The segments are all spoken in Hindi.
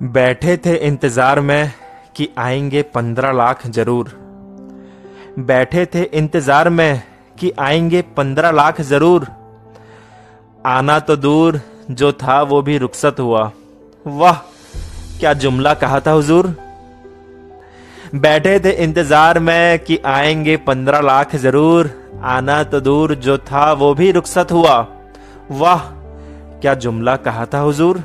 बैठे थे इंतज़ार में कि आएँगे पंद्रह लाख ज़रूर। बैठे थे इंतज़ार में कि आएँगे पंद्रह लाख ज़रूर। आना तो दूर, जो था वो भी रुखसत हुआ। वाह, क्या जुमला कहा था हुजूर? बैठे थे इंतज़ार में कि आएँगे पंद्रह लाख ज़रूर। आना तो दूर, जो था वो भी रुखसत हुआ। वाह, क्या जुमला कहा था हुजूर?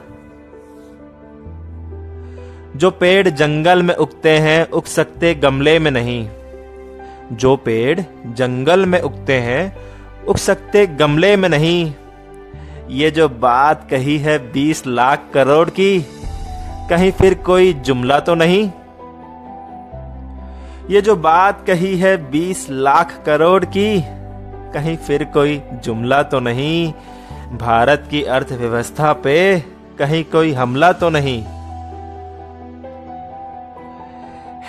जो पेड़ जंगल में उगते हैं, उग सकते गमले में नहीं। जो पेड़ जंगल में उगते हैं, उग सकते गमले में नहीं। ये जो बात कही है बीस लाख करोड़ की, कहीं फिर कोई जुमला तो नहीं? ये जो बात कही है बीस लाख करोड़ की, कहीं फिर कोई जुमला तो नहीं? भारत की अर्थव्यवस्था पे कहीं कोई हमला तो नहीं?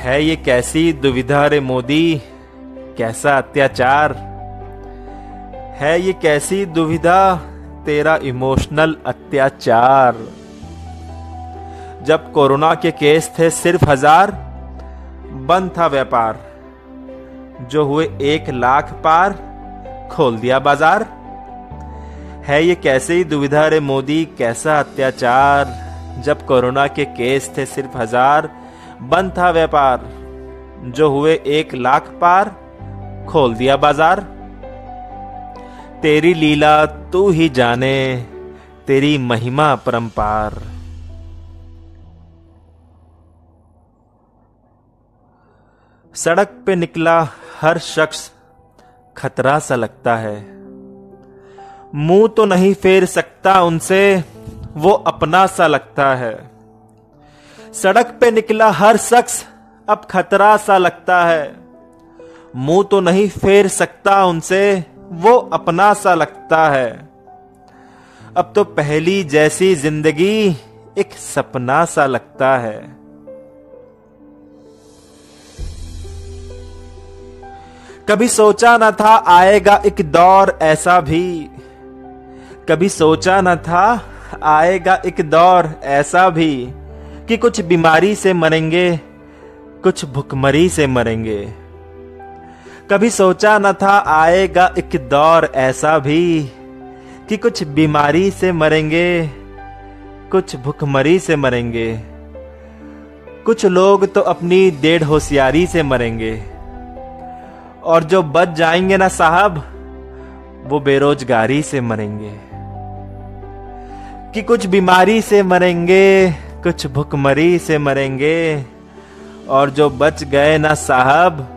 है ये कैसी दुविधा रे मोदी? कैसा अत्याचार? है ये कैसी दुविधा तेरा इमोशनल अत्याचार? जब कोरोना के केस थे सिर्फ़ हज़ार, बंद था व्यापार। जो हुए एक लाख पार, खोल दिया बाज़ार। है ये कैसे ही दुविधा रे मोदी? कैसा अत्याचार? जब कोरोना के केस थे सिर्फ़ हज़ार बंद था व्यापार। जो हुए एक लाख पार, खोल दिया बाज़ार। तेरी लीला तू ही जाने, तेरी महिमा परंपार सड़क पे निकला हर शख्स, खतरा सा लगता है। मुँह तो नहीं फेर सकता उनसे, वो अपना सा लगता है। सड़क पे निकला हर शख्स अब खतरा सा लगता है। मुँह तो नहीं फेर सकता उनसे, वो अपना सा लगता है। अब तो पहली जैसी ज़िंदगी एक सपना सा लगता है। कभी सोचा न था आएगा एक दौर ऐसा भी। कभी सोचा न था आएगा एक दौर ऐसा भी। कि कुछ बीमारी से मरेंगे, कुछ भुखमरी से मरेंगे। कभी सोचा न था आएगा एक दौर ऐसा भी, कि कुछ बीमारी से मरेंगे, कुछ भुखमरी से मरेंगे। कुछ लोग तो अपनी डेढ़ होशियारी से मरेंगे। और जो बच जाएँगे ना साहब, वो बेरोजगारी से मरेंगे। कि कुछ बीमारी से मरेंगे कुछ भुखमरी से मरेंगे। और जो बच गए ना साहब,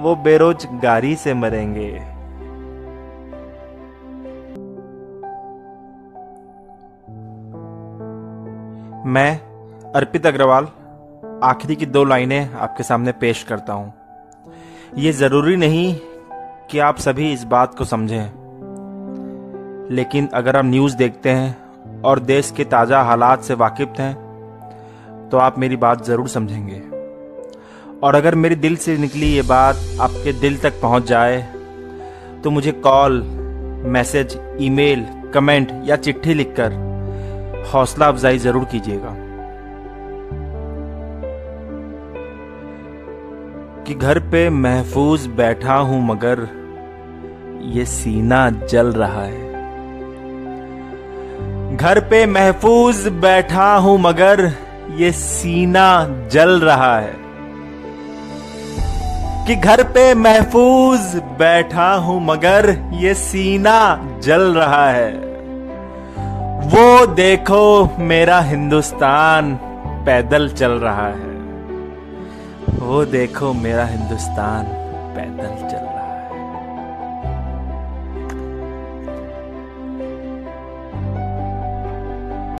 वो बेरोजगारी से मरेंगे। मैं अर्पित अग्रवाल, आखिरी की दो लाइनें आपके सामने पेश करता हूँ। ये ज़रूरी नहीं कि आप सभी इस बात को समझें। लेकिन अगर आप न्यूज़ देखते हैं और देश के ताज़ा हालात से वाकिफ हैं तो आप मेरी बात ज़रूर समझेंगे। और अगर मेरे दिल से निकली ये बात आपके दिल तक पहुँच जाए तो मुझे कॉल, मैसेज, ईमेल, कमेंट या चिट्ठी लिखकर हौसला अफजाई ज़रूर कीजिएगा। कि घर पे महफूज बैठा हूँ मगर ये सीना जल रहा है। घर पे महफूज बैठा हूँ मगर ये सीना जल रहा है कि घर पे महफूज बैठा हूँ मगर ये सीना जल रहा है। वो देखो मेरा हिंदुस्तान पैदल चल रहा है। वो देखो मेरा हिंदुस्तान पैदल चल